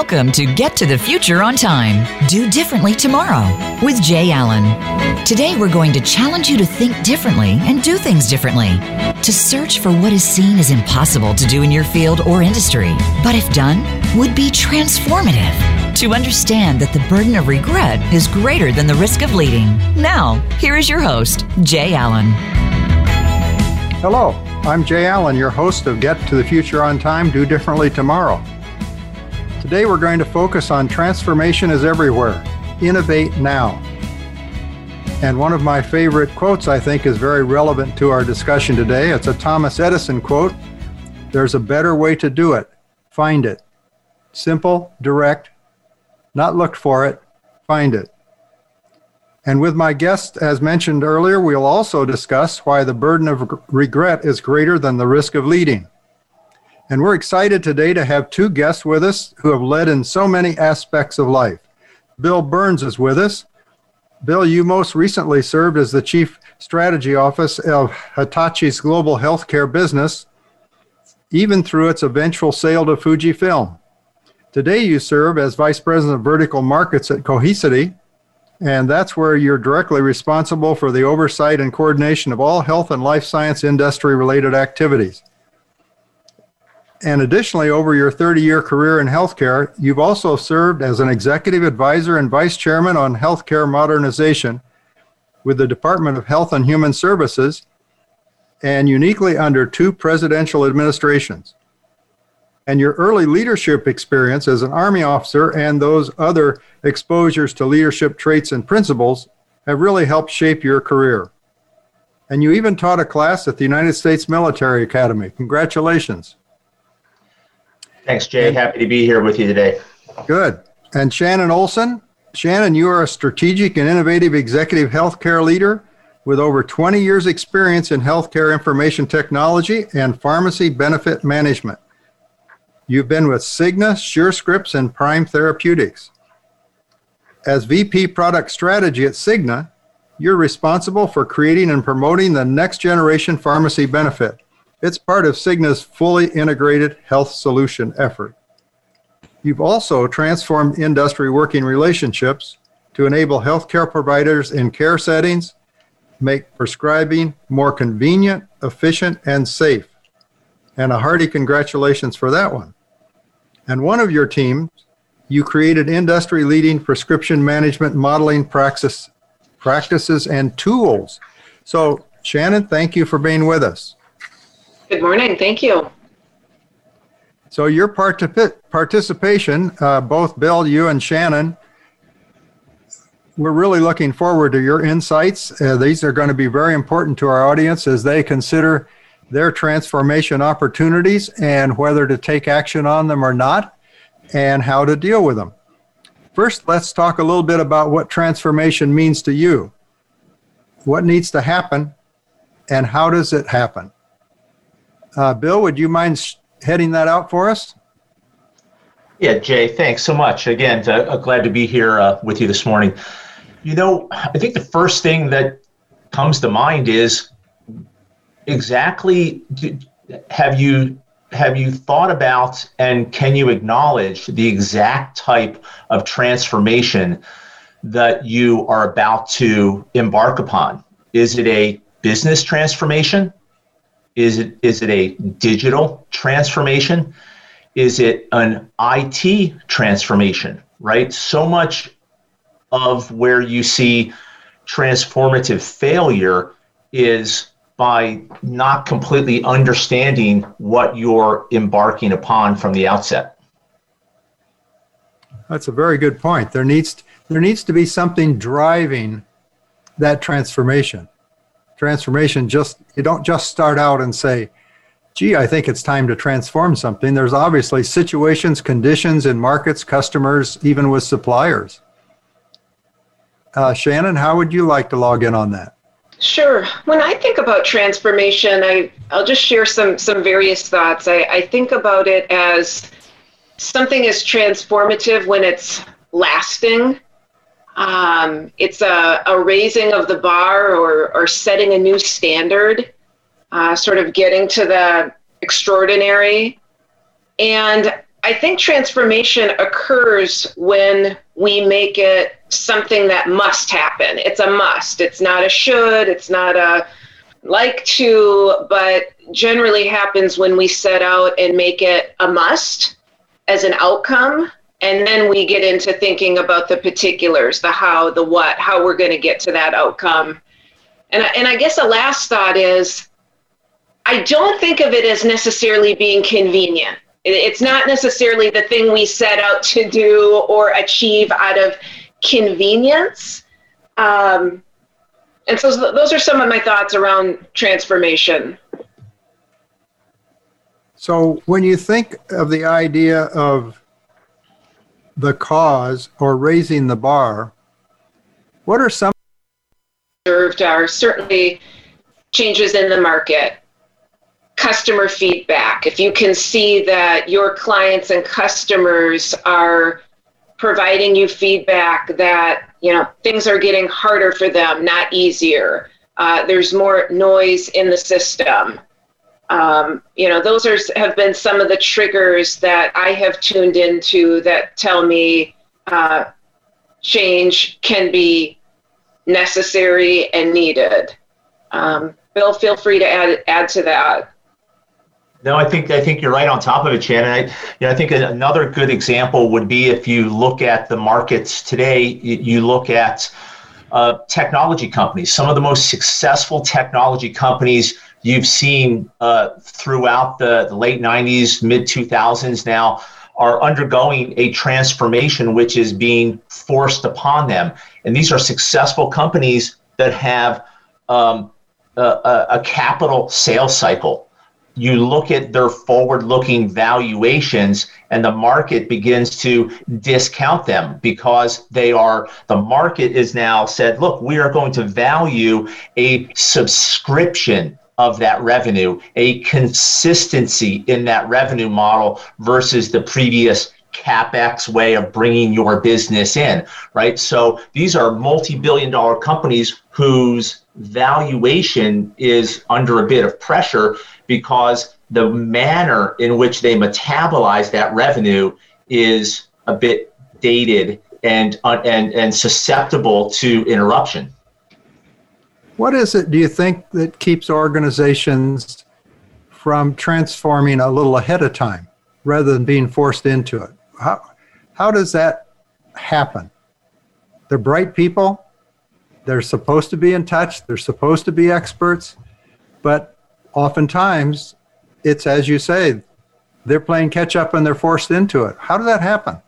Welcome to Get to the Future on Time. Do differently tomorrow with Jay Allen. Today, we're going to challenge you to think differently and do things differently, to search for what is seen as impossible to do in your field or industry, but if done, would be transformative. To understand that the burden of regret is greater than the risk of leading. Now, here is your host, Jay Allen. Hello, I'm Jay Allen, your host of Get to the Future on Time, Do Differently Tomorrow. Today we're going to focus on transformation is everywhere. Innovate now. And one of my favorite quotes, I think, is very relevant to our discussion today. It's a Thomas Edison quote There's a better way to do it. Find it. Simple, direct, not look for it, find it. And with my guest, as mentioned earlier, we'll also discuss why the burden of regret is greater than the risk of leading. And we're excited today to have two guests with us who have led in so many aspects of life. Bill Burns is with us. Bill, you most recently served as the Chief Strategy Office of Hitachi's global healthcare business, even through its eventual sale to Fujifilm. Today, you serve as Vice President of Vertical Markets at Cohesity, and that's where you're directly responsible for the oversight and coordination of all health and life science industry related activities. And additionally, over your 30 year career in healthcare, you've also served as an executive advisor and vice chairman on healthcare modernization with the Department of Health and Human Services and uniquely under two presidential administrations. And your early leadership experience as an Army officer and those other exposures to leadership traits and principles have really helped shape your career. And you even taught a class at the United States Military Academy. Congratulations. Thanks, Jay. Happy to be here with you today. Good. And Shannon Olson. Shannon, you are a strategic and innovative executive healthcare leader with over 20 years' experience in healthcare information technology and pharmacy benefit management. You've been with Cigna, SureScripts, and Prime Therapeutics. As VP Product Strategy at Cigna, you're responsible for creating and promoting the next generation pharmacy benefit. It's part of Cigna's fully integrated health solution effort. You've also transformed industry working relationships to enable healthcare providers in care settings, make prescribing more convenient, efficient, and safe. And a hearty congratulations for that one. And one of your teams, you created industry leading prescription management modeling practice, practices and tools. So, Shannon, thank you for being with us. Good morning. Thank you. So your particip- participation, uh, both Bill, you and Shannon, we're really looking forward to your insights. Uh, these are going to be very important to our audience as they consider their transformation opportunities and whether to take action on them or not, and how to deal with them. First, let's talk a little bit about what transformation means to you. What needs to happen, and how does it happen? Uh, Bill, would you mind heading that out for us? Yeah, Jay, thanks so much. Again, uh, glad to be here uh, with you this morning. You know, I think the first thing that comes to mind is exactly have you have you thought about and can you acknowledge the exact type of transformation that you are about to embark upon? Is it a business transformation? Is it is it a digital transformation? Is it an IT transformation? Right? So much of where you see transformative failure is by not completely understanding what you're embarking upon from the outset. That's a very good point. There needs there needs to be something driving that transformation transformation just you don't just start out and say gee i think it's time to transform something there's obviously situations conditions in markets customers even with suppliers uh, shannon how would you like to log in on that Sure. When I think about transformation, I, I'll just share some, some various thoughts. I, I think about it as something is transformative when it's lasting um, it's a, a raising of the bar or, or setting a new standard, uh, sort of getting to the extraordinary. And I think transformation occurs when we make it something that must happen. It's a must. It's not a should. It's not a like to, but generally happens when we set out and make it a must as an outcome. And then we get into thinking about the particulars, the how, the what, how we're going to get to that outcome. And, and I guess a last thought is I don't think of it as necessarily being convenient. It's not necessarily the thing we set out to do or achieve out of convenience. Um, and so those are some of my thoughts around transformation. So when you think of the idea of the cause or raising the bar, what are some observed are certainly changes in the market customer feedback, if you can see that your clients and customers are providing you feedback that you know things are getting harder for them, not easier. Uh, there's more noise in the system. Um, you know, those are have been some of the triggers that I have tuned into that tell me uh, change can be necessary and needed. Um, Bill, feel free to add add to that. No, I think I think you're right on top of it, Shannon. I, you know, I think another good example would be if you look at the markets today. You look at uh, technology companies. Some of the most successful technology companies you've seen uh, throughout the, the late '90s, mid 2000s now are undergoing a transformation which is being forced upon them. And these are successful companies that have um, a, a capital sales cycle you look at their forward looking valuations and the market begins to discount them because they are the market is now said look we are going to value a subscription of that revenue a consistency in that revenue model versus the previous capex way of bringing your business in right so these are multi-billion dollar companies whose valuation is under a bit of pressure because the manner in which they metabolize that revenue is a bit dated and and and susceptible to interruption. What is it do you think that keeps organizations from transforming a little ahead of time rather than being forced into it? How how does that happen? They're bright people. They're supposed to be in touch. They're supposed to be experts, but oftentimes it's as you say, they're playing catch up and they're forced into it. How does that happen?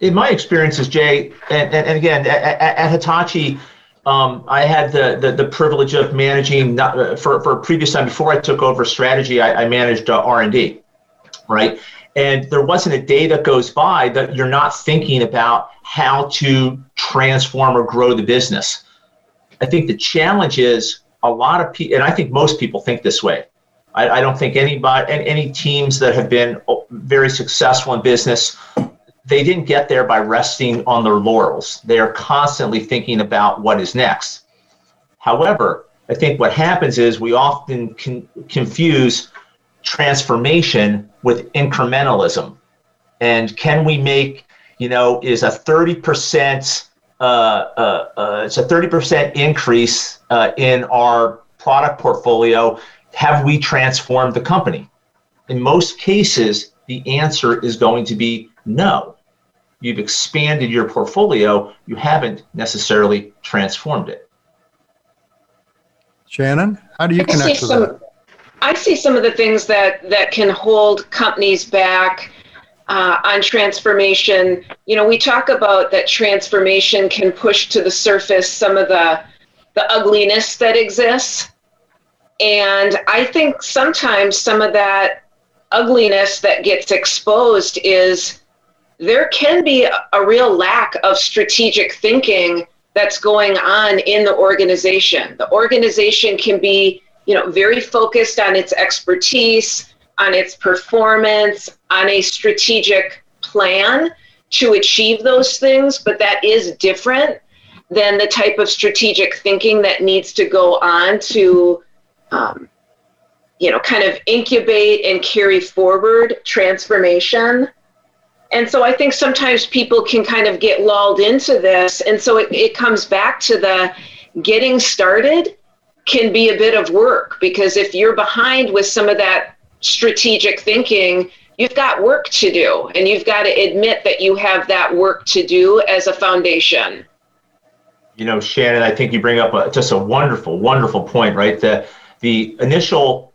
In my experiences, Jay, and, and, and again, at, at Hitachi, um, I had the, the, the, privilege of managing not, uh, for, for a previous time before I took over strategy, I, I managed uh, R&D, right? And there wasn't a day that goes by that you're not thinking about how to transform or grow the business. I think the challenge is a lot of people, and I think most people think this way. I, I don't think anybody, any teams that have been very successful in business, they didn't get there by resting on their laurels. They are constantly thinking about what is next. However, I think what happens is we often con- confuse transformation with incrementalism. And can we make, you know, is a 30% uh, uh, uh, it's a 30% increase uh, in our product portfolio. Have we transformed the company? In most cases, the answer is going to be no. You've expanded your portfolio, you haven't necessarily transformed it. Shannon, how do you connect to that? I see some of the things that, that can hold companies back uh, on transformation. You know, we talk about that transformation can push to the surface some of the the ugliness that exists. And I think sometimes some of that ugliness that gets exposed is there can be a, real lack of strategic thinking that's going on in the organization. The organization can be, you know, very focused on its expertise, on its performance, on a strategic plan to achieve those things, but that is different than the type of strategic thinking that needs to go on to um, you know, kind of incubate and carry forward transformation. And so I think sometimes people can kind of get lulled into this. And so it, it comes back to the getting started can be a bit of work because if you're behind with some of that strategic thinking, you've got work to do and you've got to admit that you have that work to do as a foundation you know shannon i think you bring up a, just a wonderful wonderful point right the the initial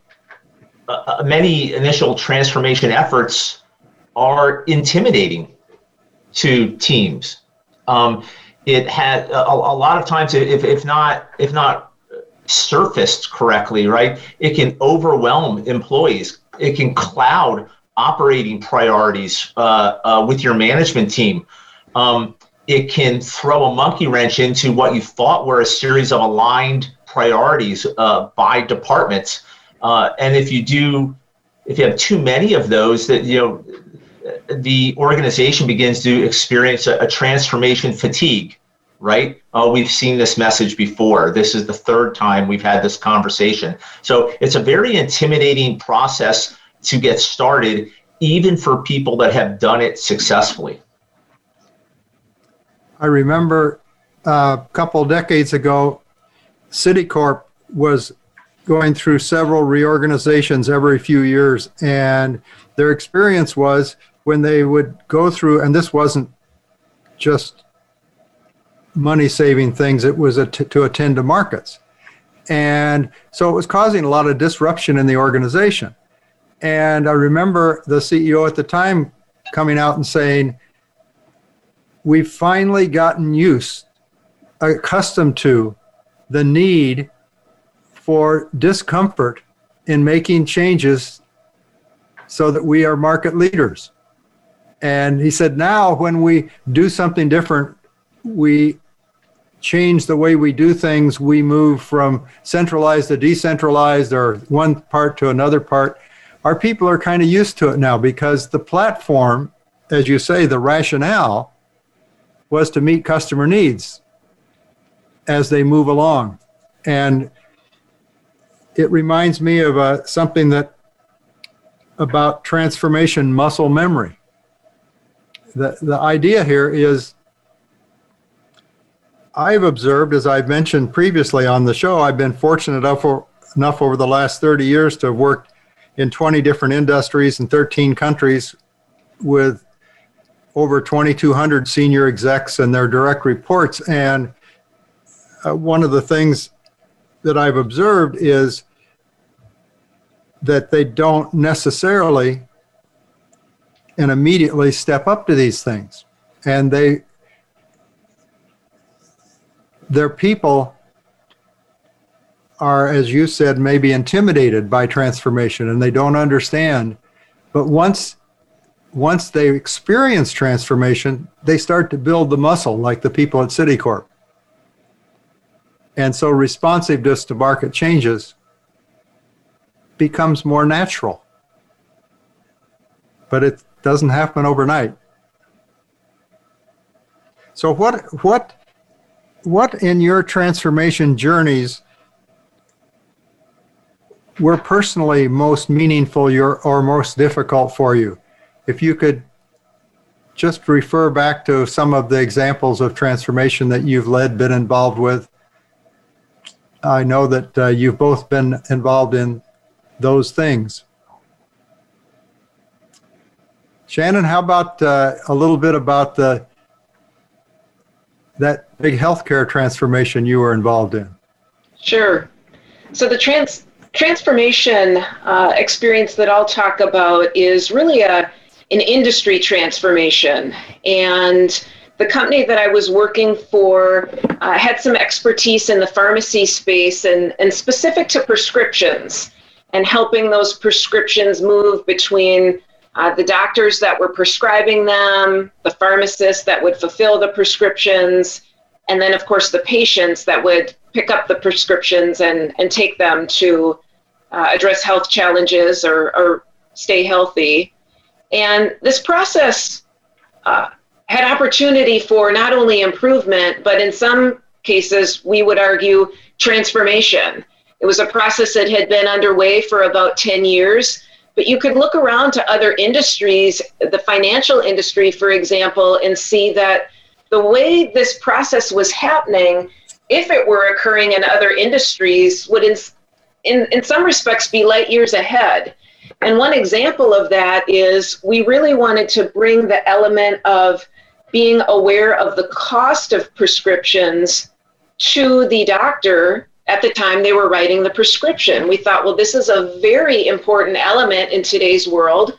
uh, uh many initial transformation efforts are intimidating to teams um, it had a, a, lot of times if, if not if not surfaced correctly right it can overwhelm employees it can cloud operating priorities uh, uh, with your management team. Um, it can throw a monkey wrench into what you thought were a series of aligned priorities uh, by departments. Uh, and if you do, if you have too many of those, that you know, the organization begins to experience a, a transformation fatigue. Right? Oh, we've seen this message before. This is the third time we've had this conversation. So it's a very intimidating process to get started, even for people that have done it successfully. I remember uh, a couple decades ago, Citicorp was going through several reorganizations every few years, and their experience was when they would go through, and this wasn't just money saving things, it was to attend to markets. And so it was causing a lot of disruption in the organization. And I remember the CEO at the time coming out and saying, We've finally gotten used, accustomed to the need for discomfort in making changes so that we are market leaders. And he said, now when we do something different, we change the way we do things. We move from centralized to decentralized or one part to another part our people are kind of used to it now because the platform, as you say, the rationale was to meet customer needs as they move along. And it reminds me of uh, something that about transformation muscle memory. The, the idea here is I've observed, as I've mentioned previously on the show, I've been fortunate enough, enough over the last 30 years to have worked in 20 different industries in 13 countries with over 2,200 senior execs and their direct reports. And uh, one of the things that I've observed is that they don't necessarily and immediately step up to these things. And they, their people are, as you said, maybe intimidated by transformation and they don't understand. But once once they experience transformation, they start to build the muscle like the people at Citicorp. And so responsiveness to market changes becomes more natural. But it doesn't happen overnight. So what what what in your transformation journeys were personally most meaningful your, or most difficult for you? If you could just refer back to some of the examples of transformation that you've led, been involved with. I know that uh, you've both been involved in those things. Shannon, how about uh, a little bit about the that big healthcare transformation you were involved in? Sure. So the trans transformation uh, experience that I'll talk about is really a an industry transformation and the company that I was working for uh, had some expertise in the pharmacy space and, and specific to prescriptions and helping those prescriptions move between uh, the doctors that were prescribing them, the pharmacists that would fulfill the prescriptions, and then, of course, the patients that would pick up the prescriptions and, and take them to uh, address health challenges or, or, stay healthy. And this process uh, had opportunity for not only improvement, but in some cases, we would argue transformation. It was a process that had been underway for about 10 years. But you could look around to other industries, the financial industry, for example, and see that the way this process was happening, if it were occurring in other industries, would in, in, in some respects be light years ahead. And one example of that is we really wanted to bring the element of being aware of the cost of prescriptions to the doctor at the time they were writing the prescription. We thought, well, this is a very important element in today's world.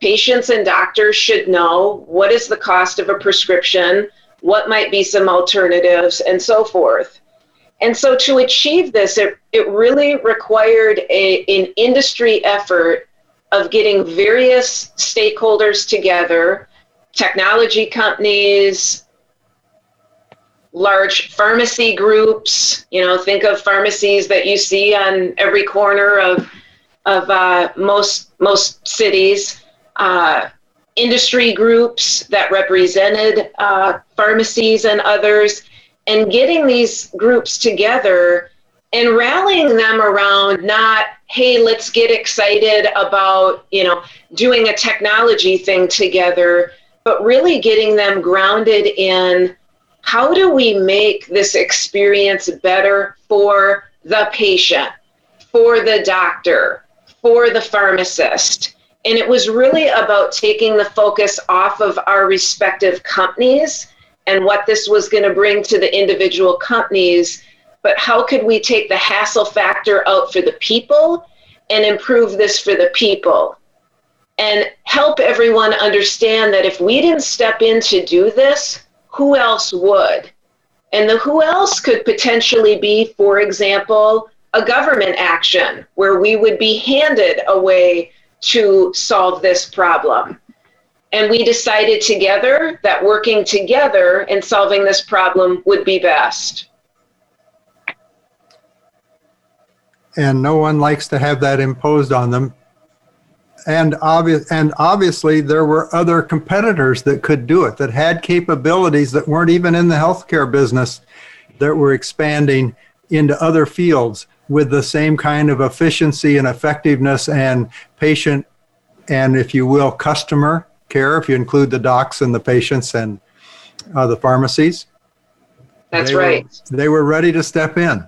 Patients and doctors should know what is the cost of a prescription, what might be some alternatives, and so forth. And so to achieve this, it, it really required a, an industry effort of getting various stakeholders together, technology companies, large pharmacy groups. You know, think of pharmacies that you see on every corner of of uh, most most cities. Uh, industry groups that represented uh, pharmacies and others, and getting these groups together and rallying them around not hey let's get excited about you know doing a technology thing together but really getting them grounded in how do we make this experience better for the patient for the doctor for the pharmacist? And it was really about taking the focus off of our respective companies and what this was going to bring to the individual companies but how could we take the hassle factor out for the people and improve this for the people? And help everyone understand that if we didn't step in to do this, who else would? And the who else could potentially be, for example, a government action where we would be handed a way to solve this problem. And we decided together that working together and solving this problem would be best. and no one likes to have that imposed on them. And obvious, and obviously, there were other competitors that could do it, that had capabilities that weren't even in the healthcare business, that were expanding into other fields with the same kind of efficiency and effectiveness and patient and, if you will, customer care, if you include the docs and the patients and uh, the pharmacies. That's they right. Were, they were ready to step in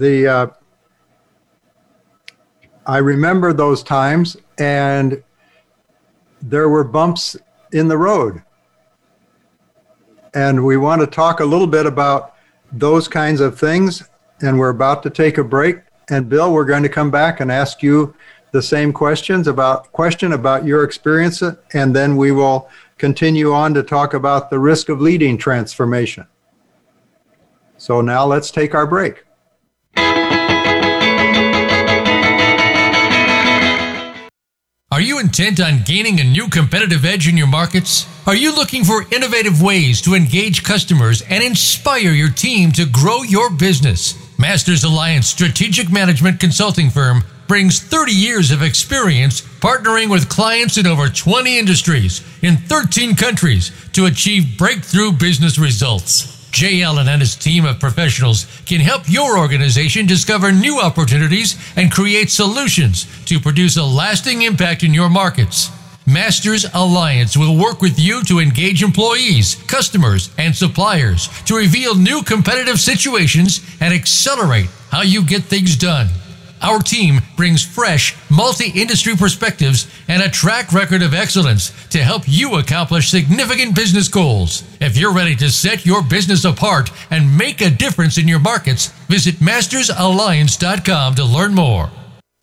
the uh, I remember those times, and there were bumps in the road. And we want to talk a little bit about those kinds of things. And we're about to take a break. And Bill, we're going to come back and ask you the same questions about question about your experience, and then we will continue on to talk about the risk of leading transformation. So now let's take our break. Are you intent on gaining a new competitive edge in your markets? Are you looking for innovative ways to engage customers and inspire your team to grow your business? Masters Alliance Strategic Management Consulting Firm brings 30 years of experience partnering with clients in over 20 industries in 13 countries to achieve breakthrough business results. Jay Allen and his team of professionals can help your organization discover new opportunities and create solutions to produce a lasting impact in your markets. Masters Alliance will work with you to engage employees, customers, and suppliers to reveal new competitive situations and accelerate how you get things done. Our team brings fresh, multi industry perspectives and a track record of excellence to help you accomplish significant business goals. If you're ready to set your business apart and make a difference in your markets, visit mastersalliance.com to learn more.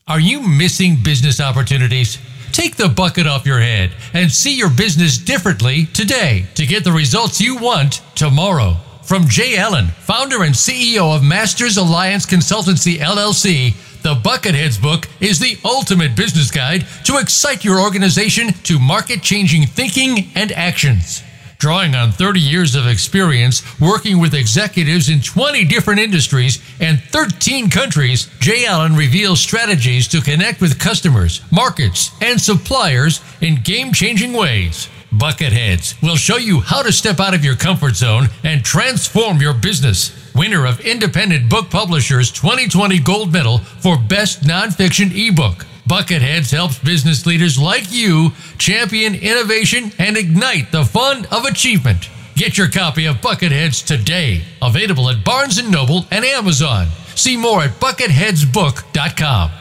Are you missing business opportunities? Take the bucket off your head and see your business differently today to get the results you want tomorrow. From Jay Allen, founder and CEO of Masters Alliance Consultancy LLC, the Bucketheads book is the ultimate business guide to excite your organization to market changing thinking and actions. Drawing on 30 years of experience working with executives in 20 different industries and 13 countries, Jay Allen reveals strategies to connect with customers, markets, and suppliers in game changing ways. Bucketheads will show you how to step out of your comfort zone and transform your business. Winner of Independent Book Publishers 2020 Gold Medal for Best Nonfiction Ebook. Bucketheads helps business leaders like you champion innovation and ignite the fun of achievement. Get your copy of Bucketheads today. Available at Barnes & Noble and Amazon. See more at bucketheadsbook.com.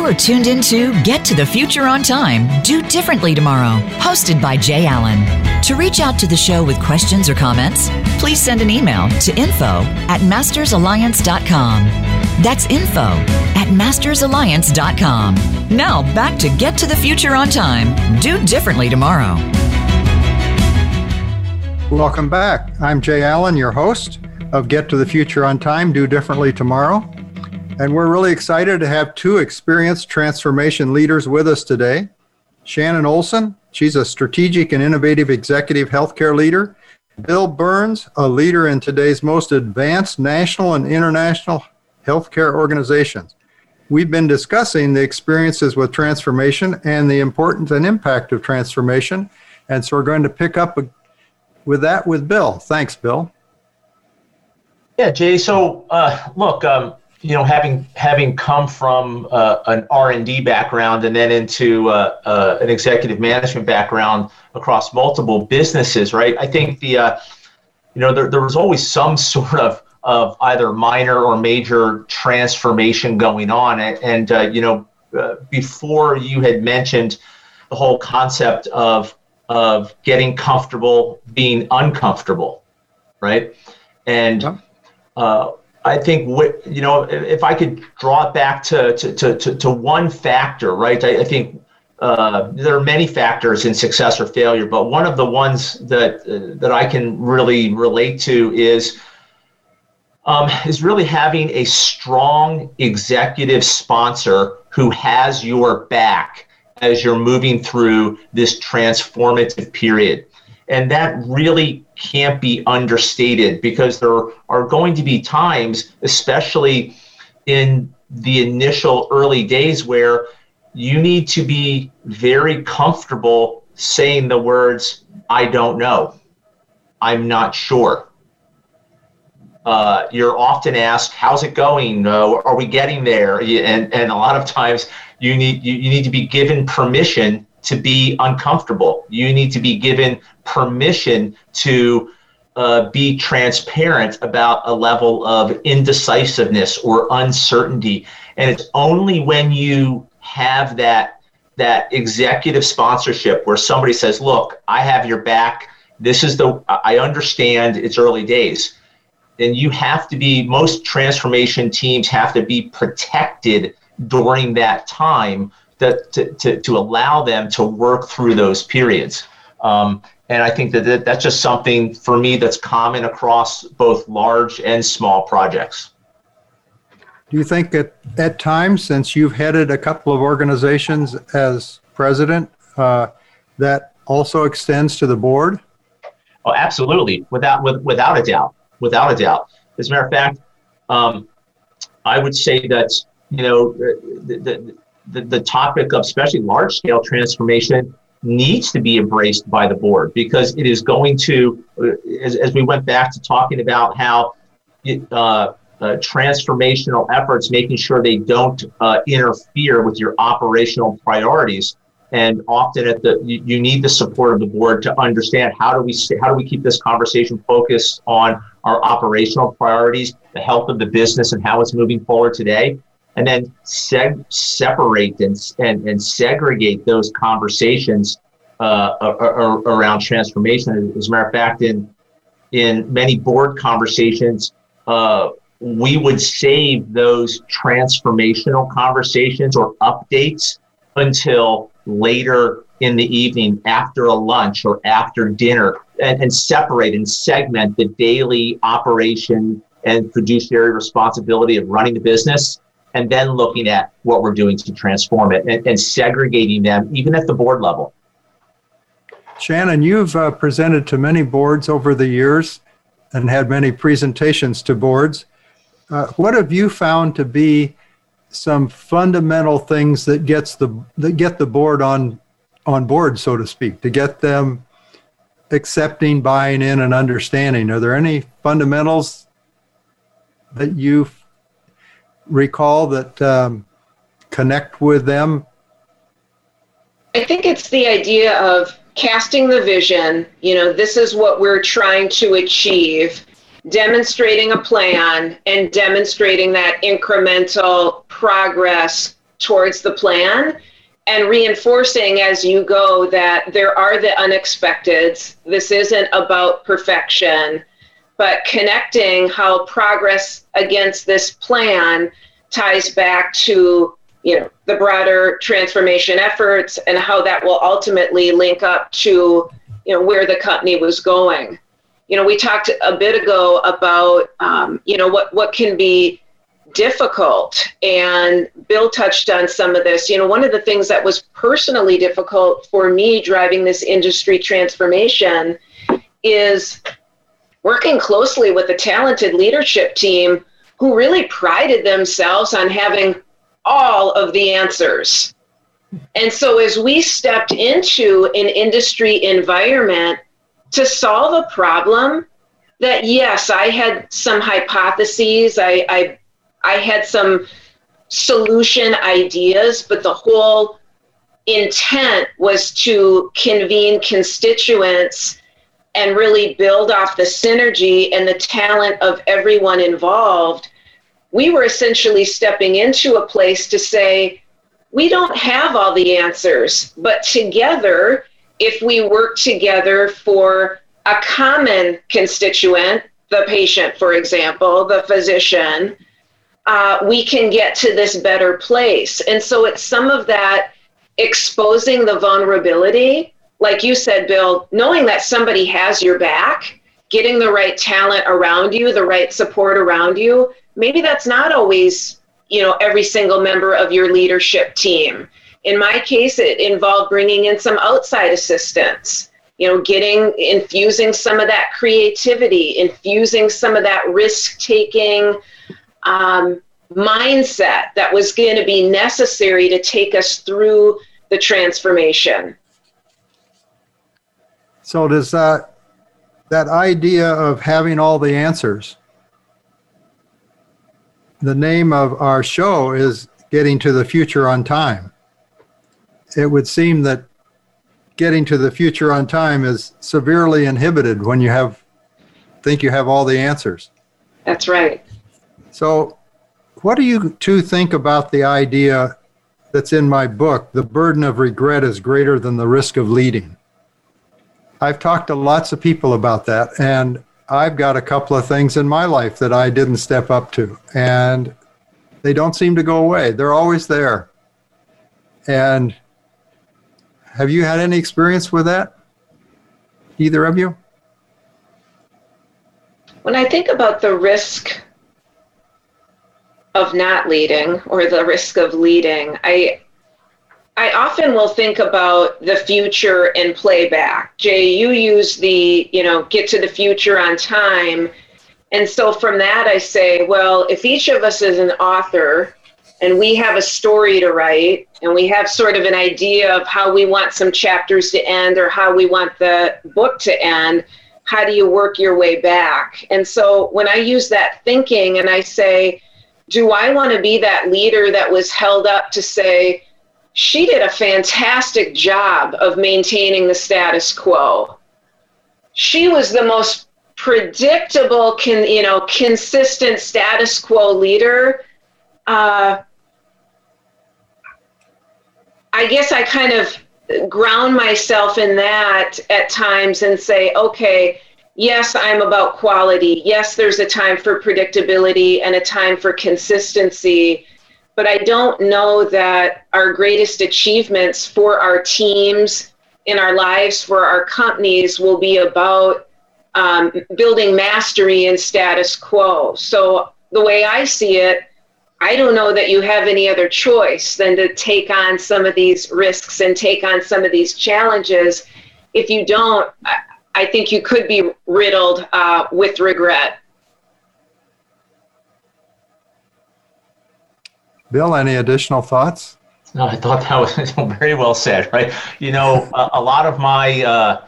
You are tuned into Get to the Future on Time, Do Differently Tomorrow, hosted by Jay Allen. To reach out to the show with questions or comments, please send an email to info at mastersalliance.com. That's info at mastersalliance.com. Now back to Get to the Future on Time, Do Differently Tomorrow. Welcome back. I'm Jay Allen, your host of Get to the Future on Time, Do Differently Tomorrow. And we're really excited to have two experienced transformation leaders with us today. Shannon Olson, she's a strategic and innovative executive healthcare leader. Bill Burns, a leader in today's most advanced national and international healthcare organizations. We've been discussing the experiences with transformation and the importance and impact of transformation. And so we're going to pick up with that with Bill. Thanks, Bill. Yeah, Jay. So, uh, look, um, you know, having having come from uh, an R and D background and then into uh, uh, an executive management background across multiple businesses, right? I think the uh, you know there, there was always some sort of of either minor or major transformation going on, and, and uh, you know uh, before you had mentioned the whole concept of of getting comfortable being uncomfortable, right? And I think what you know if I could draw it back to to to, to one factor, right? I, I think uh, there are many factors in success or failure, but one of the ones that uh, that I can really relate to is um, is really having a strong executive sponsor who has your back as you're moving through this transformative period. And that really can't be understated because there are going to be times, especially in the initial early days, where you need to be very comfortable saying the words, I don't know, I'm not sure. Uh, you're often asked, "How's it going? Uh, are we getting there?" And and a lot of times you need you, you need to be given permission to be uncomfortable. You need to be given permission to uh, be transparent about a level of indecisiveness or uncertainty. And it's only when you have that that executive sponsorship where somebody says, "Look, I have your back. This is the I understand it's early days." Then you have to be most transformation teams have to be protected during that time that to, to, to allow them to work through those periods. Um, and I think that that's just something for me that's common across both large and small projects. Do you think at, at times, since you've headed a couple of organizations as president, uh, that also extends to the board? Oh, absolutely, without with, without a doubt, without a doubt. As a matter of fact, um, I would say that you know the, the, the, the topic of especially large scale transformation needs to be embraced by the board because it is going to, uh, as, as we went back to talking about how it, uh, uh, transformational efforts, making sure they don't uh, interfere with your operational priorities. And often, at the you, you, need the support of the board to understand how do we how do we keep this conversation focused on our operational priorities, the health of the business, and how it's moving forward today, and then seg- separate and, and, and segregate those conversations uh, around transformation. As a matter of fact, in in many board conversations, uh, we would save those transformational conversations or updates until later in the evening after a lunch or after dinner and, and separate and segment the daily operation and fiduciary responsibility of running the business and then looking at what we're doing to transform it and, and segregating them even at the board level. Shannon, you've uh, presented to many boards over the years and had many presentations to boards. Uh, what have you found to be some fundamental things that gets the that get the board on on board, so to speak, to get them accepting, buying in, and understanding. Are there any fundamentals that you recall that um, connect with them? I think it's the idea of casting the vision. You know, this is what we're trying to achieve, demonstrating a plan and demonstrating that incremental progress towards the plan and reinforcing as you go that there are the unexpecteds. This isn't about perfection, but connecting how progress against this plan ties back to you know the broader transformation efforts and how that will ultimately link up to you know where the company was going. You know we talked a bit ago about um, you know what what can be difficult and bill touched on some of this. You know one of the things that was personally difficult for me driving this industry transformation is working closely with a talented leadership team who really prided themselves on having all of the answers. And so, as we stepped into an industry environment to solve a problem, that yes, I had some hypotheses, I, I, I had some solution ideas, but the whole intent was to convene constituents and really build off the synergy and the talent of everyone involved we were essentially stepping into a place to say, we don't have all the answers, but together, if we work together for a common constituent, the patient, for example, the physician, uh, we can get to this better place. And so it's some of that exposing the vulnerability, like you said, Bill, knowing that somebody has your back, getting the right talent around you, the right support around you, maybe that's not always you know every single member of your leadership team. In my case it involved bringing in some outside assistance you know getting infusing some of that creativity infusing some of that risk taking um, mindset that was going to be necessary to take us through the transformation so does that that idea of having all the answers the name of our show is Getting to the Future on Time. It would seem that getting to the future on time is severely inhibited when you have think you have all the answers. That's right. So, what do you two think about the idea that's in my book? The burden of regret is greater than the risk of leading. I've talked to lots of people about that, and I've got a couple of things in my life that I didn't step up to, and they don't seem to go away. They're always there. And have you had any experience with that? Either of you? When I think about the risk of not leading or the risk of leading, I I often will think about the future and playback. Jay, you use the, you know, get to the future on time. And so from that, I say, well, if each of us is an author and we have a story to write and we have sort of an idea of how we want some chapters to end or how we want the book to end, how do you work your way back? And so when I use that thinking and I say, do I want to be that leader that was held up to say, she did a fantastic job of maintaining the status quo. She was the most predictable, can you know, consistent status quo leader. Uh, I guess I kind of ground myself in that at times and say, okay, yes, I'm about quality. Yes, there's a time for predictability and a time for consistency but I don't know that our greatest achievements for our teams in our lives, for our companies, will be about um, building mastery in status quo. So, the way I see it, I don't know that you have any other choice than to take on some of these risks and take on some of these challenges. If you don't, I think you could be riddled uh, with regret. Bill, any additional thoughts? No, I thought that was very well said. Right, you know, a, a lot of my, uh,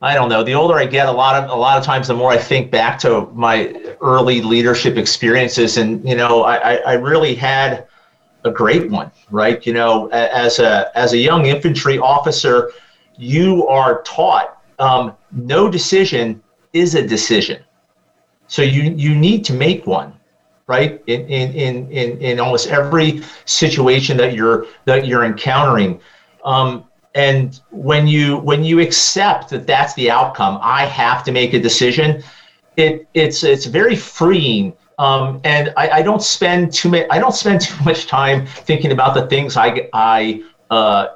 I don't know, the older I get, a lot of a lot of times, the more I think back to my early leadership experiences, and you know, I, I really had a great one. Right, you know, as a as a young infantry officer, you are taught um, no decision is a decision, so you you need to make one right? In, in, in, in almost every situation that you're that you're encountering. Um, and when you when you accept that that's the outcome, I have to make a decision. It it's it's very freeing. Um, and I, I don't spend too much I don't spend too much time thinking about the things I I uh,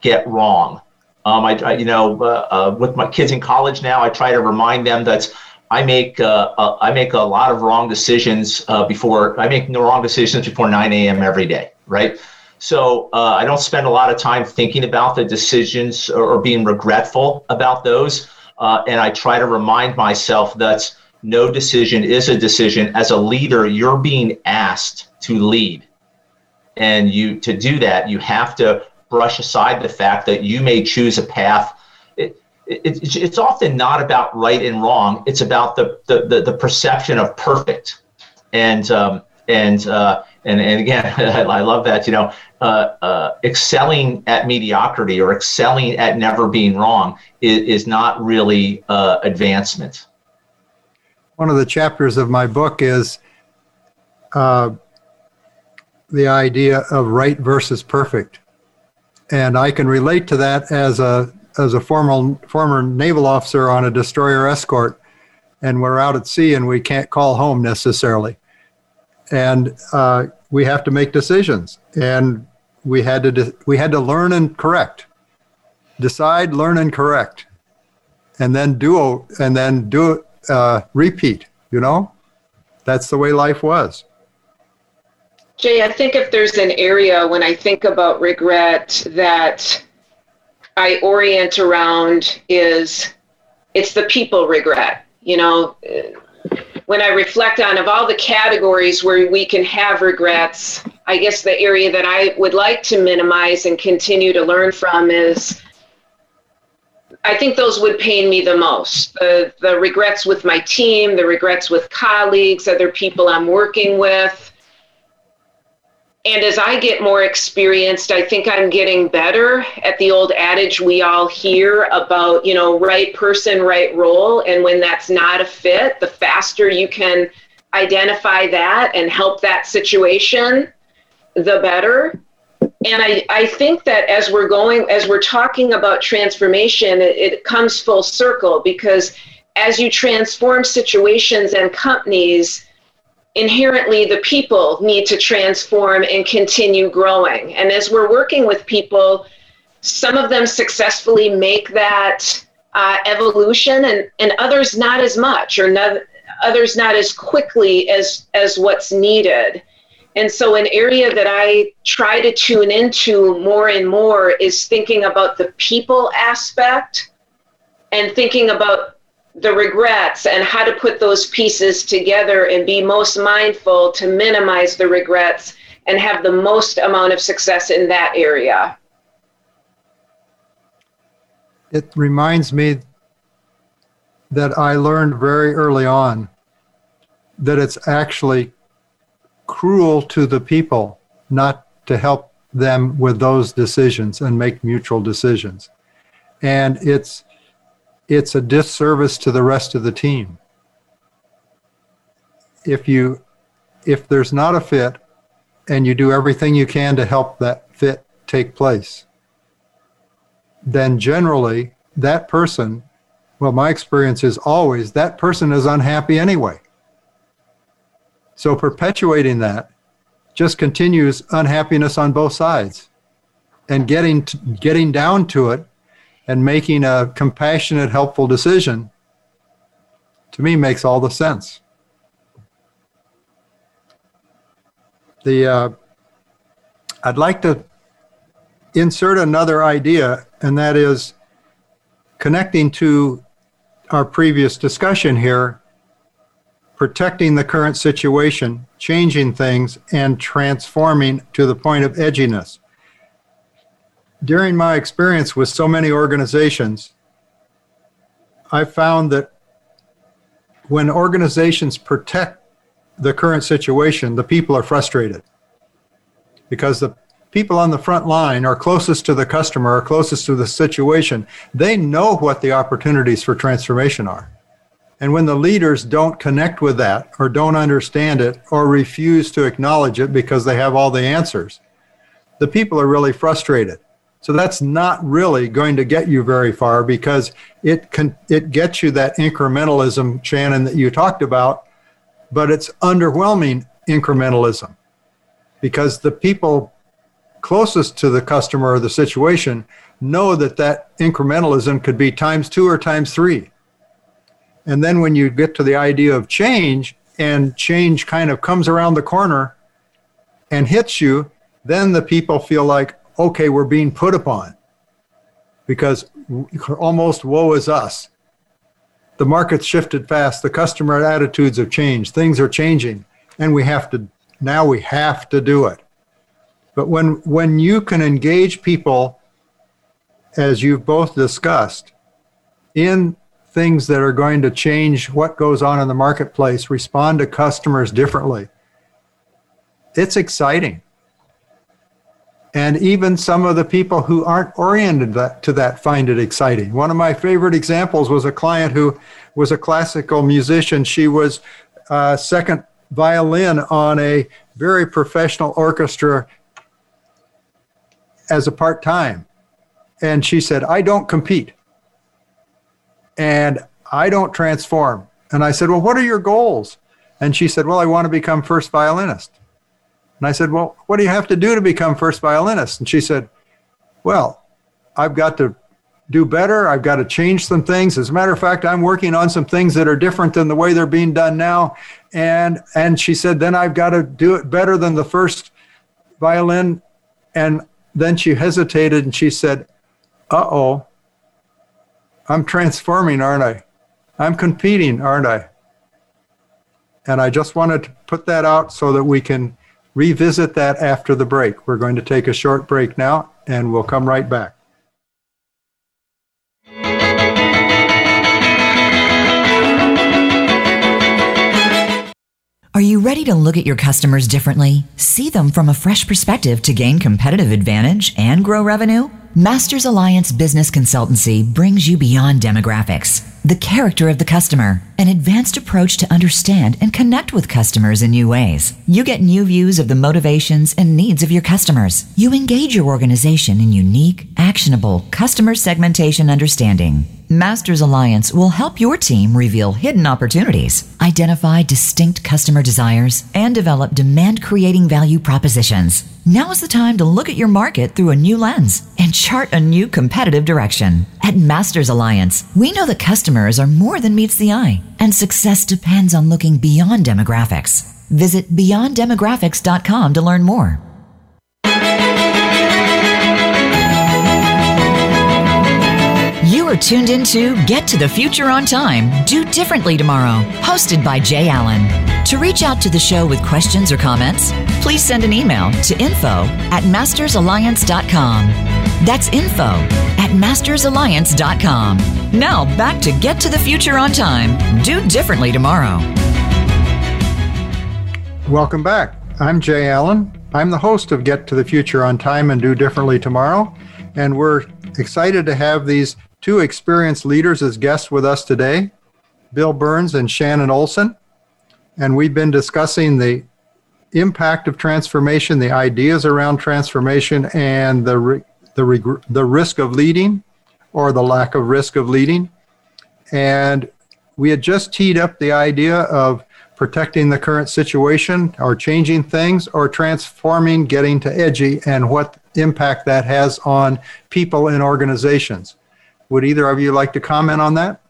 get wrong. Um, I, I you know uh, uh, with my kids in college now, I try to remind them that I make uh, uh, I make a lot of wrong decisions uh, before I make no wrong decisions before 9 a.m. every day, right? So uh, I don't spend a lot of time thinking about the decisions or, or being regretful about those, uh, and I try to remind myself that no decision is a decision. As a leader, you're being asked to lead, and you to do that, you have to brush aside the fact that you may choose a path it, it's often not about right and wrong. It's about the the, the, the perception of perfect, and um, and uh, and and again, I love that. You know, uh, uh, excelling at mediocrity or excelling at never being wrong is, is not really uh, advancement. One of the chapters of my book is uh, the idea of right versus perfect, and I can relate to that as a as a former former naval officer on a destroyer escort, and we're out at sea and we can't call home necessarily, and uh, we have to make decisions, and we had to de- we had to learn and correct, decide, learn and correct, and then do and then do uh, repeat. You know, that's the way life was. Jay, I think if there's an area when I think about regret that I orient around is it's the people regret. You know, when I reflect on of all the categories where we can have regrets, I guess the area that I would like to minimize and continue to learn from is I think those would pain me the most. The the regrets with my team, the regrets with colleagues, other people I'm working with and as I get more experienced, I think I'm getting better at the old adage we all hear about, you know, right person, right role. And when that's not a fit, the faster you can identify that and help that situation, the better. And I, I think that as we're going, as we're talking about transformation, it, it comes full circle because as you transform situations and companies, inherently the people need to transform and continue growing. And as we're working with people, some of them successfully make that uh, evolution and, and others not as much or not, others not as quickly as, as what's needed. And so, an area that I try to tune into more and more is thinking about the people aspect and thinking about the regrets and how to put those pieces together and be most mindful to minimize the regrets and have the most amount of success in that area. It reminds me that I learned very early on that it's actually cruel to the people not to help them with those decisions and make mutual decisions. And it's it's a disservice to the rest of the team. If you if there's not a fit and you do everything you can to help that fit take place, then generally that person, well, my experience is always that person is unhappy anyway. So perpetuating that just continues unhappiness on both sides. And getting to, getting down to it and making a compassionate, helpful decision, to me, makes all the sense. The uh, I'd like to insert another idea, and that is connecting to our previous discussion here protecting the current situation, changing things, and transforming to the point of edginess. During my experience with so many organizations, I found that when organizations protect the current situation, the people are frustrated because the people on the front line are closest to the customer, are closest to the situation. They know what the opportunities for transformation are. And when the leaders don't connect with that or don't understand it or refuse to acknowledge it because they have all the answers, the people are really frustrated. So that's not really going to get you very far because it can it gets you that incrementalism, Shannon, that you talked about, but it's underwhelming incrementalism because the people closest to the customer or the situation know that that incrementalism could be times two or times three. And then when you get to the idea of change, and change kind of comes around the corner and hits you, then the people feel like, okay, we're being put upon because almost woe is us. The market's shifted fast, the customer attitudes have changed, things are changing, and we have to now we have to do it. But when when you can engage people as you've both discussed in things that are going to change what goes on in the marketplace, respond to customers differently. It's exciting. And even some of the people who aren't oriented that, to that find it exciting. One of my favorite examples was a client who was a classical musician. She was uh, second violin on a very professional orchestra as a part time. And she said, I don't compete and I don't transform. And I said, Well, what are your goals? And she said, Well, I want to become first violinist. And I said, Well, what do you have to do to become first violinist? And she said, Well, I've got to do better. I've got to change some things. As a matter of fact, I'm working on some things that are different than the way they're being done now. And and she said, then I've got to do it better than the first violin. And then she hesitated and she said, Uh oh, I'm transforming, aren't I? I'm competing, aren't I? And I just wanted to put that out so that we can revisit that after the break. We're going to take a short break now and we'll come right back. Are you ready to look at your customers differently? See them from a fresh perspective to gain competitive advantage and grow revenue? Masters Alliance Business Consultancy brings you beyond demographics, the character of the customer, an advanced approach to understand and connect with customers in new ways. You get new views of the motivations and needs of your customers. You engage your organization in unique, actionable customer segmentation understanding. Masters Alliance will help your team reveal hidden opportunities, identify distinct customer desires, and develop demand creating value propositions. Now is the time to look at your market through a new lens and chart a new competitive direction. At Masters Alliance, we know that customers are more than meets the eye, and success depends on looking beyond demographics. Visit beyonddemographics.com to learn more. You are tuned into Get to the Future on Time, Do Differently Tomorrow, hosted by Jay Allen. To reach out to the show with questions or comments, please send an email to info at mastersalliance.com. That's info at mastersalliance.com. Now back to Get to the Future on Time, Do Differently Tomorrow. Welcome back. I'm Jay Allen. I'm the host of Get to the Future on Time and Do Differently Tomorrow. And we're excited to have these two experienced leaders as guests with us today, Bill Burns and Shannon Olson. And we've been discussing the impact of transformation, the ideas around transformation, and the, the, the risk of leading or the lack of risk of leading. And we had just teed up the idea of protecting the current situation or changing things or transforming, getting to edgy, and what impact that has on people and organizations. Would either of you like to comment on that?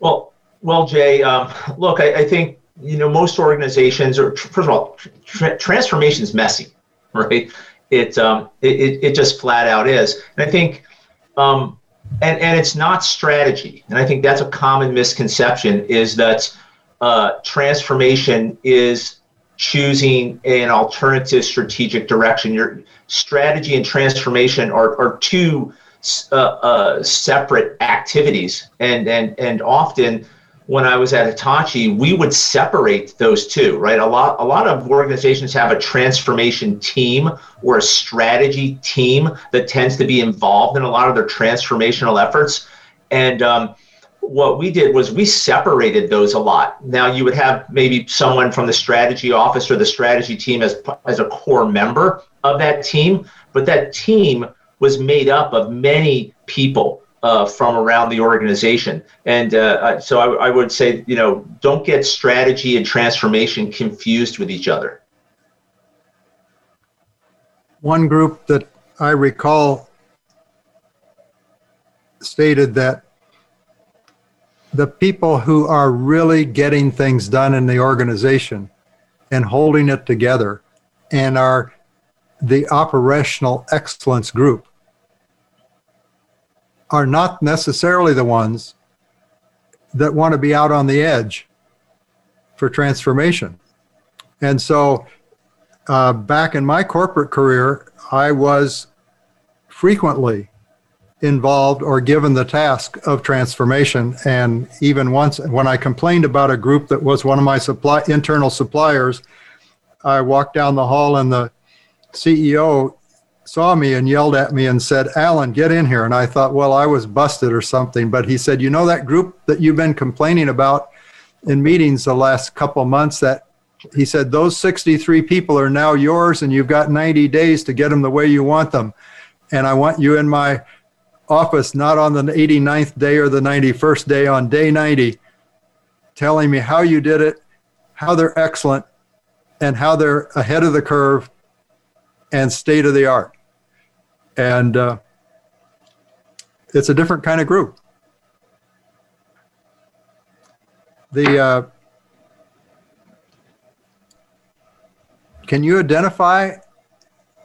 Well, well, Jay, um, look, I, I, think you know most organizations are first of all, tra- transformation is messy, right? It, um, it it just flat out is, and I think, um, and and it's not strategy, and I think that's a common misconception is that uh, transformation is choosing an alternative strategic direction. Your strategy and transformation are, are two uh, uh, separate activities, and and and often when I was at Hitachi, we would separate those two, right? A lot, a lot of organizations have a transformation team or a strategy team that tends to be involved in a lot of their transformational efforts. And um, what we did was we separated those a lot. Now you would have maybe someone from the strategy office or the strategy team as as a core member of that team, but that team was made up of many people uh, from around the organization. And uh, so I, I, would say, you know, don't get strategy and transformation confused with each other. One group that I recall stated that the people who are really getting things done in the organization and holding it together and are the operational excellence group are not necessarily the ones that want to be out on the edge for transformation. And so, uh, back in my corporate career, I was frequently involved or given the task of transformation. And even once, when I complained about a group that was one of my supply internal suppliers, I walked down the hall and the CEO saw me and yelled at me and said, Allen, get in here. And I thought, well, I was busted or something. But he said, you know that group that you've been complaining about in meetings the last couple months that he said those 63 people are now yours and you've got 90 days to get them the way you want them and i want you in my office not on the 89th day or the 91st day on day 90 telling me how you did it how they're excellent and how they're ahead of the curve and state of the art and uh, it's a different kind of group. The uh, can you identify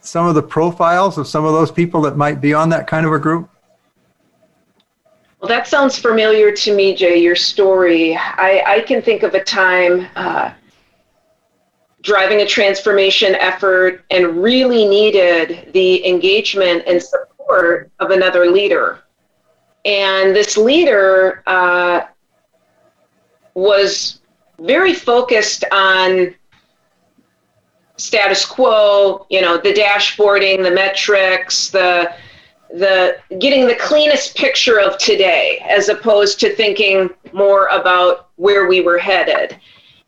some of the profiles of some of those people that might be on that kind of a group? Well, that sounds familiar to me, Jay. Your story. I, I can think of a time uh, driving a transformation effort and really needed the engagement and support of another leader. And this leader uh, was very focused on status quo, you know, the dashboarding, the metrics, the the getting the cleanest picture of today as opposed to thinking more about where we were headed.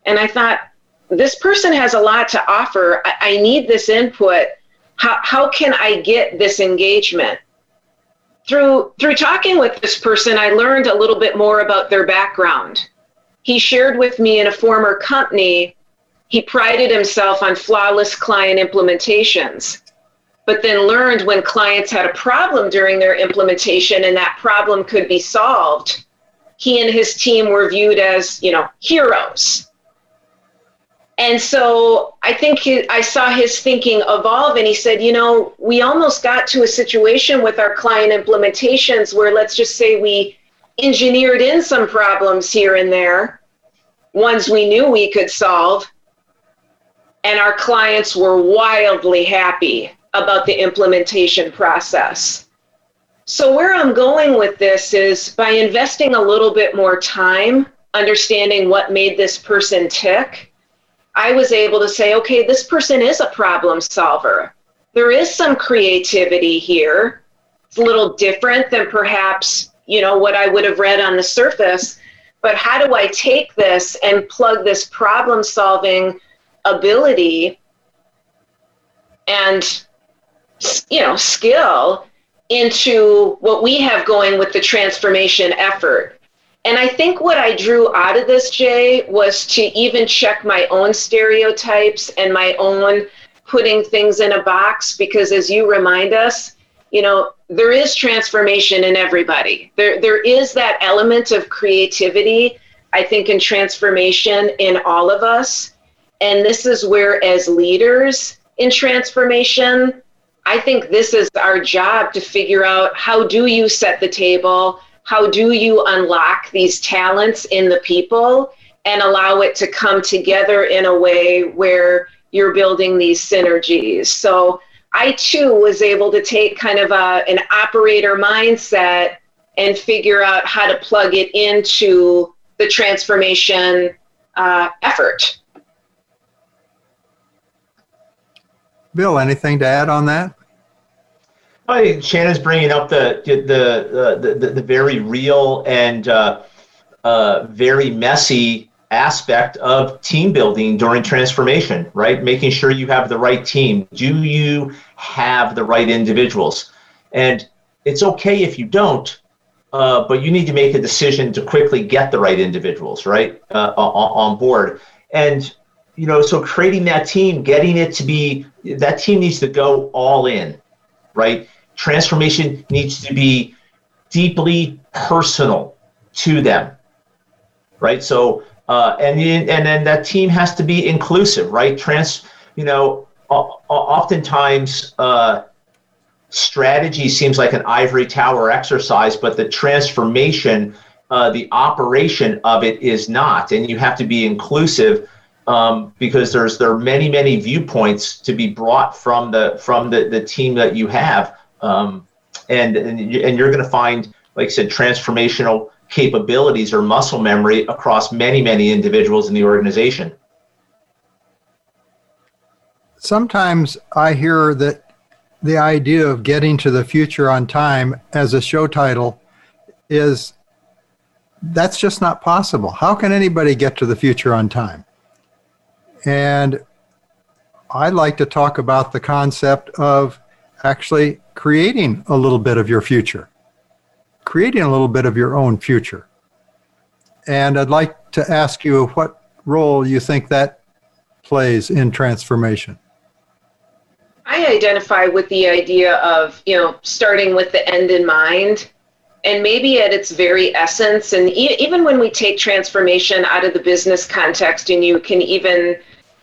And I thought, this person has a lot to offer. I, I need this input. How, how can I get this engagement? Through, through talking with this person, I learned a little bit more about their background. He shared with me in a former company, he prided himself on flawless client implementations, but then learned when clients had a problem during their implementation and that problem could be solved, he and his team were viewed as, you know, heroes and so I think I saw his thinking evolve, and he said, you know, we almost got to a situation with our client implementations where let's just say we engineered in some problems here and there, ones we knew we could solve, and our clients were wildly happy about the implementation process. So, where I'm going with this is by investing a little bit more time understanding what made this person tick I was able to say, okay, this person is a problem solver. There is some creativity here. It's a little different than perhaps, you know, what I would have read on the surface. But how do I take this and plug this problem solving ability and, you know, skill into what we have going with the transformation effort? And I think what I drew out of this, Jay, was to even check my own stereotypes and my own putting things in a box because as you remind us, you know, there is transformation in everybody. There there is that element of creativity, I think, in transformation in all of us. And this is where as leaders in transformation, I think this is our job to figure out how do you set the table? How do you unlock these talents in the people and allow it to come together in a way where you're building these synergies. So I too was able to take kind of a, an operator mindset and figure out how to plug it into the transformation uh, effort. Bill, anything to add on that? I Shannon's bringing up the the the, the, the very real and uh, uh, very messy aspect of team building during transformation, right? Making sure you have the right team. Do you have the right individuals? And it's okay if you don't, uh, but you need to make a decision to quickly get the right individuals, right, uh, on board. And you know, so creating that team, getting it to be that team needs to go all in, right? Transformation needs to be deeply personal to them, right? So uh, and and then that team has to be inclusive, right? Trans, you know, oftentimes uh, strategy seems like an ivory tower exercise, but the transformation, uh, the operation of it is not, and you have to be inclusive. Um, because there's there are many many viewpoints to be brought from the from the, the team that you have um, and and, and you're going to find like I said transformational capabilities or muscle memory across many, many individuals in the organization. Sometimes I hear that the idea of getting to the future on time as a show title is that's just not possible. How can anybody get to the future on time? And I like to talk about the concept of actually creating a little bit of your future creating a little bit of your own future. And I'd like to ask you what role you think that plays in transformation. I identify with the idea of, you know, starting with the end in mind and maybe at its very essence and e- even when we take transformation out of the business context and you can even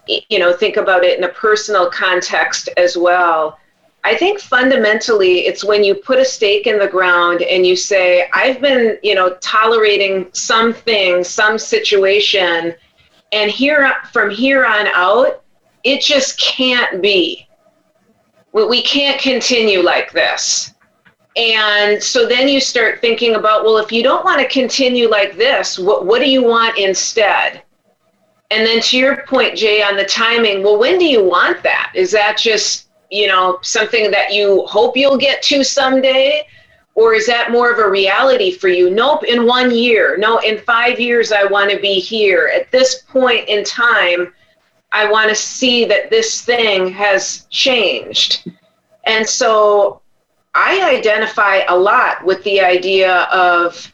you know think about it in a personal context as well I think fundamentally it's when you put a stake in the ground and you say, I've been, you know, tolerating something, some situation, and here from here on out, it just can't be. We can't continue like this. And so then you start thinking about, well, if you don't want to continue like this, what, what do you want instead? And then to your point, Jay, on the timing, well, when do you want that? Is that just you know, something that you hope you'll get to someday? Or is that more of a reality for you? Nope, in one year. No, in five years, I want to be here. At this point in time, I want to see that this thing has changed. And so I identify a lot with the idea of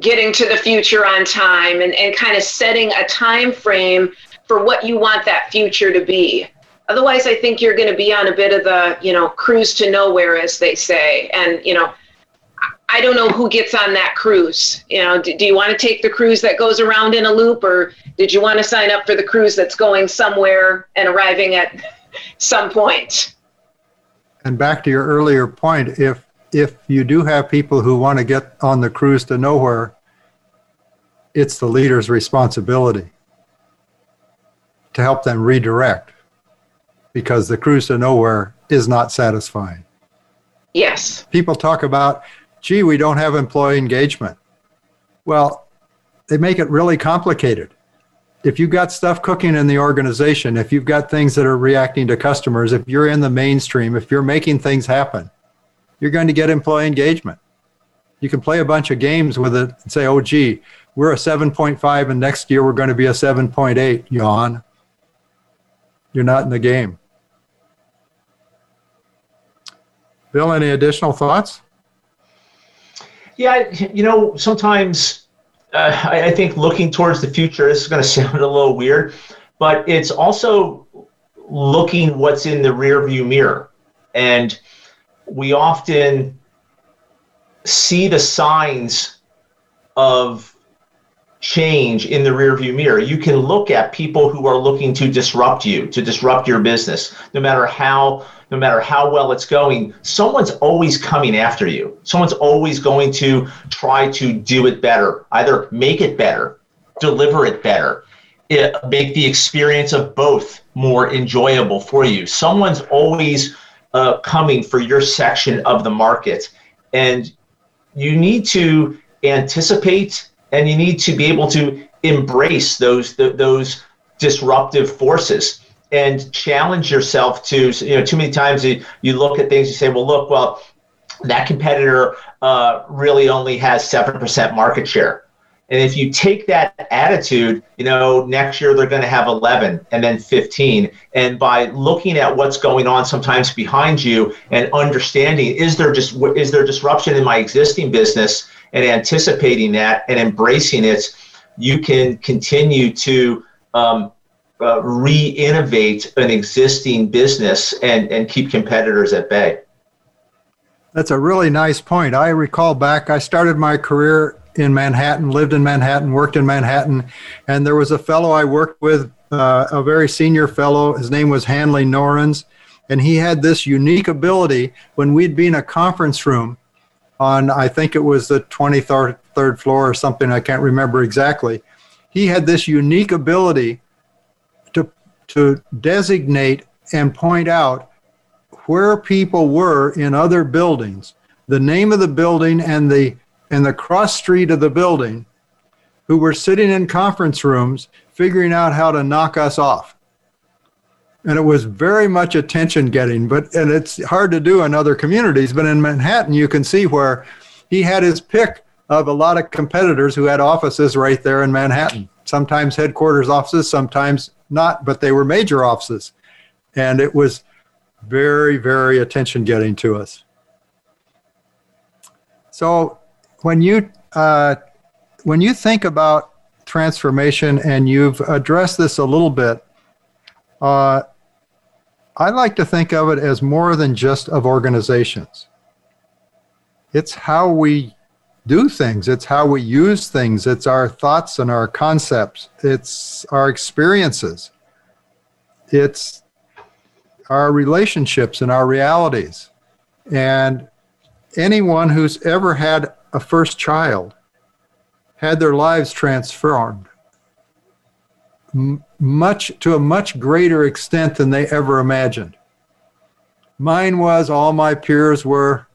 getting to the future on time and, and kind of setting a time frame for what you want that future to be. Otherwise, I think you're going to be on a bit of the, you know, cruise to nowhere, as they say. And, you know, I don't know who gets on that cruise. You know, do, do you want to take the cruise that goes around in a loop, or did you want to sign up for the cruise that's going somewhere and arriving at some point? And back to your earlier point, if if you do have people who want to get on the cruise to nowhere, it's the leader's responsibility to help them redirect because the cruise to nowhere is not satisfying. Yes. People talk about, gee, we don't have employee engagement. Well, they make it really complicated. If you've got stuff cooking in the organization, if you've got things that are reacting to customers, if you're in the mainstream, if you're making things happen, you're going to get employee engagement. You can play a bunch of games with it and say, oh, gee, we're a 7.5 and next year we're going to be a 7.8. Yawn. You're not in the game. Bill, any additional thoughts? Yeah, you know, sometimes uh, I, I, think looking towards the future, this is going to sound a little weird, but it's also looking what's in the rearview mirror. And we often see the signs of change in the rearview mirror. You can look at people who are looking to disrupt you, to disrupt your business, no matter how no matter how well it's going, someone's always coming after you. Someone's always going to try to do it better, either make it better deliver it better, it, make the experience of both more enjoyable for you. Someone's always uh, coming for your section of the market, and you need to anticipate and you need to be able to embrace those those disruptive forces and challenge yourself to you know too many times you, you look at things you say well look well that competitor uh, really only has 7% market share and if you take that attitude, you know, next year they're going to have 11 and then 15. And by looking at what's going on sometimes behind you and understanding, is there just is there disruption in my existing business and anticipating that and embracing it, you can continue to um, uh, re-innovate an existing business and, and keep competitors at bay. That's a really nice point. I recall back, I started my career in Manhattan, lived in Manhattan, worked in Manhattan, and there was a fellow I worked with, uh, a very senior fellow. His name was Hanley Norens, and he had this unique ability when we'd be in a conference room on, I think it was the 23rd floor or something, I can't remember exactly. He had this unique ability to, to designate and point out where people were in other buildings, the name of the building and the in the cross street of the building who were sitting in conference rooms figuring out how to knock us off. And it was very much attention getting, but and it's hard to do in other communities, but in Manhattan you can see where he had his pick of a lot of competitors who had offices right there in Manhattan. Sometimes headquarters offices, sometimes not, but they were major offices. And it was very, very attention getting to us. So when you uh, when you think about transformation, and you've addressed this a little bit, uh, I like to think of it as more than just of organizations. It's how we do things. It's how we use things. It's our thoughts and our concepts. It's our experiences. It's our relationships and our realities. And anyone who's ever had a first child had their lives transformed much to a much greater extent than they ever imagined. Mine was all my peers were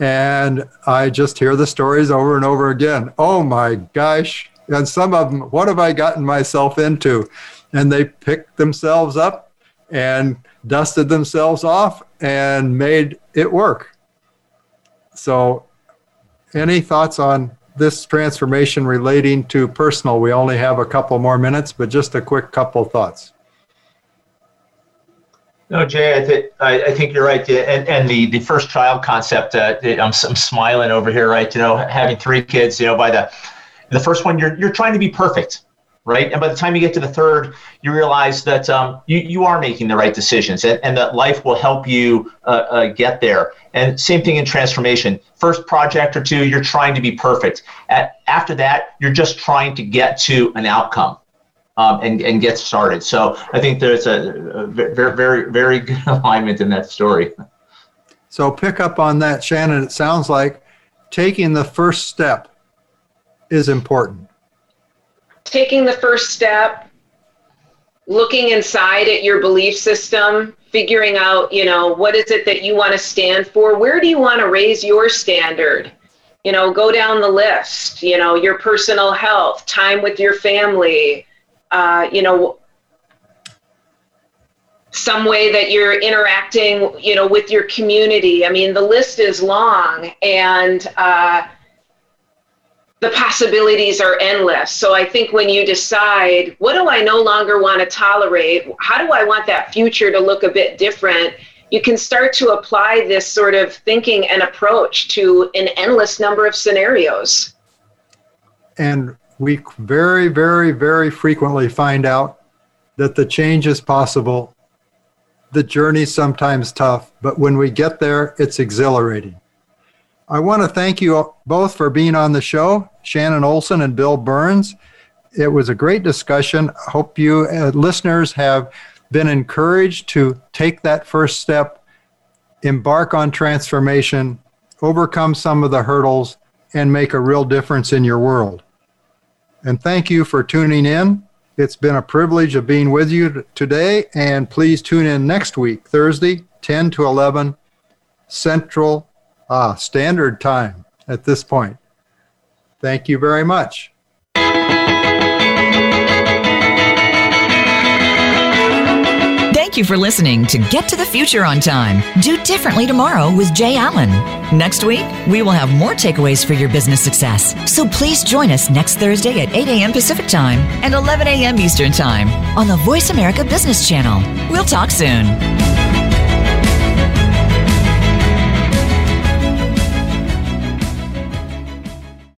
and I just hear the stories over and over again. Oh my gosh. And some of them, what have I gotten myself into? And they picked themselves up and dusted themselves off and made it work. So any thoughts on this transformation relating to personal? We only have a couple more minutes, but just a quick couple thoughts. No, Jay, I, th- I, I, think you're right. And, and the, the first child concept, uh, I'm, I'm smiling over here, right? You know, having three kids, you know, by the, the first one, you're, you're trying to be perfect right? And by the time you get to the third, you realize that um, you, you are making the right decisions and, and that life will help you uh, uh, get there. And same thing in transformation. First project or two, you're trying to be perfect. At, after that, you're just trying to get to an outcome. Um, and, and get started. So I think there's a, a very, very, very good alignment in that story. So pick up on that, Shannon. It sounds like taking the first step is important taking the first step, looking inside at your belief system, figuring out, you know, what is it that you want to stand for? Where do you want to raise your standard? You know, go down the list, you know, your personal health, time with your family, uh, you know, some way that you're interacting, you know, with your community. I mean, the list is long and, uh, the possibilities are endless. So I think when you decide, what do I no longer want to tolerate? How do I want that future to look a bit different? You can start to apply this sort of thinking and approach to an endless number of scenarios. And we very, very, very frequently find out that the change is possible. The journey's sometimes tough, but when we get there, it's exhilarating. I want to thank you both for being on the show, Shannon Olson and Bill Burns. It was a great discussion. I hope you uh, listeners have been encouraged to take that first step, embark on transformation, overcome some of the hurdles, and make a real difference in your world. And thank you for tuning in. It's been a privilege of being with you today. And please tune in next week, Thursday, 10 to 11 Central ah, Standard Time at this point. Thank you very much. Thank you for listening to Get to the Future on Time. Do differently tomorrow with Jay Allen. Next week, we will have more takeaways for your business success. So please join us next Thursday at 8 a.m. Pacific Time and 11 a.m. Eastern Time on the Voice America Business Channel. We'll talk soon.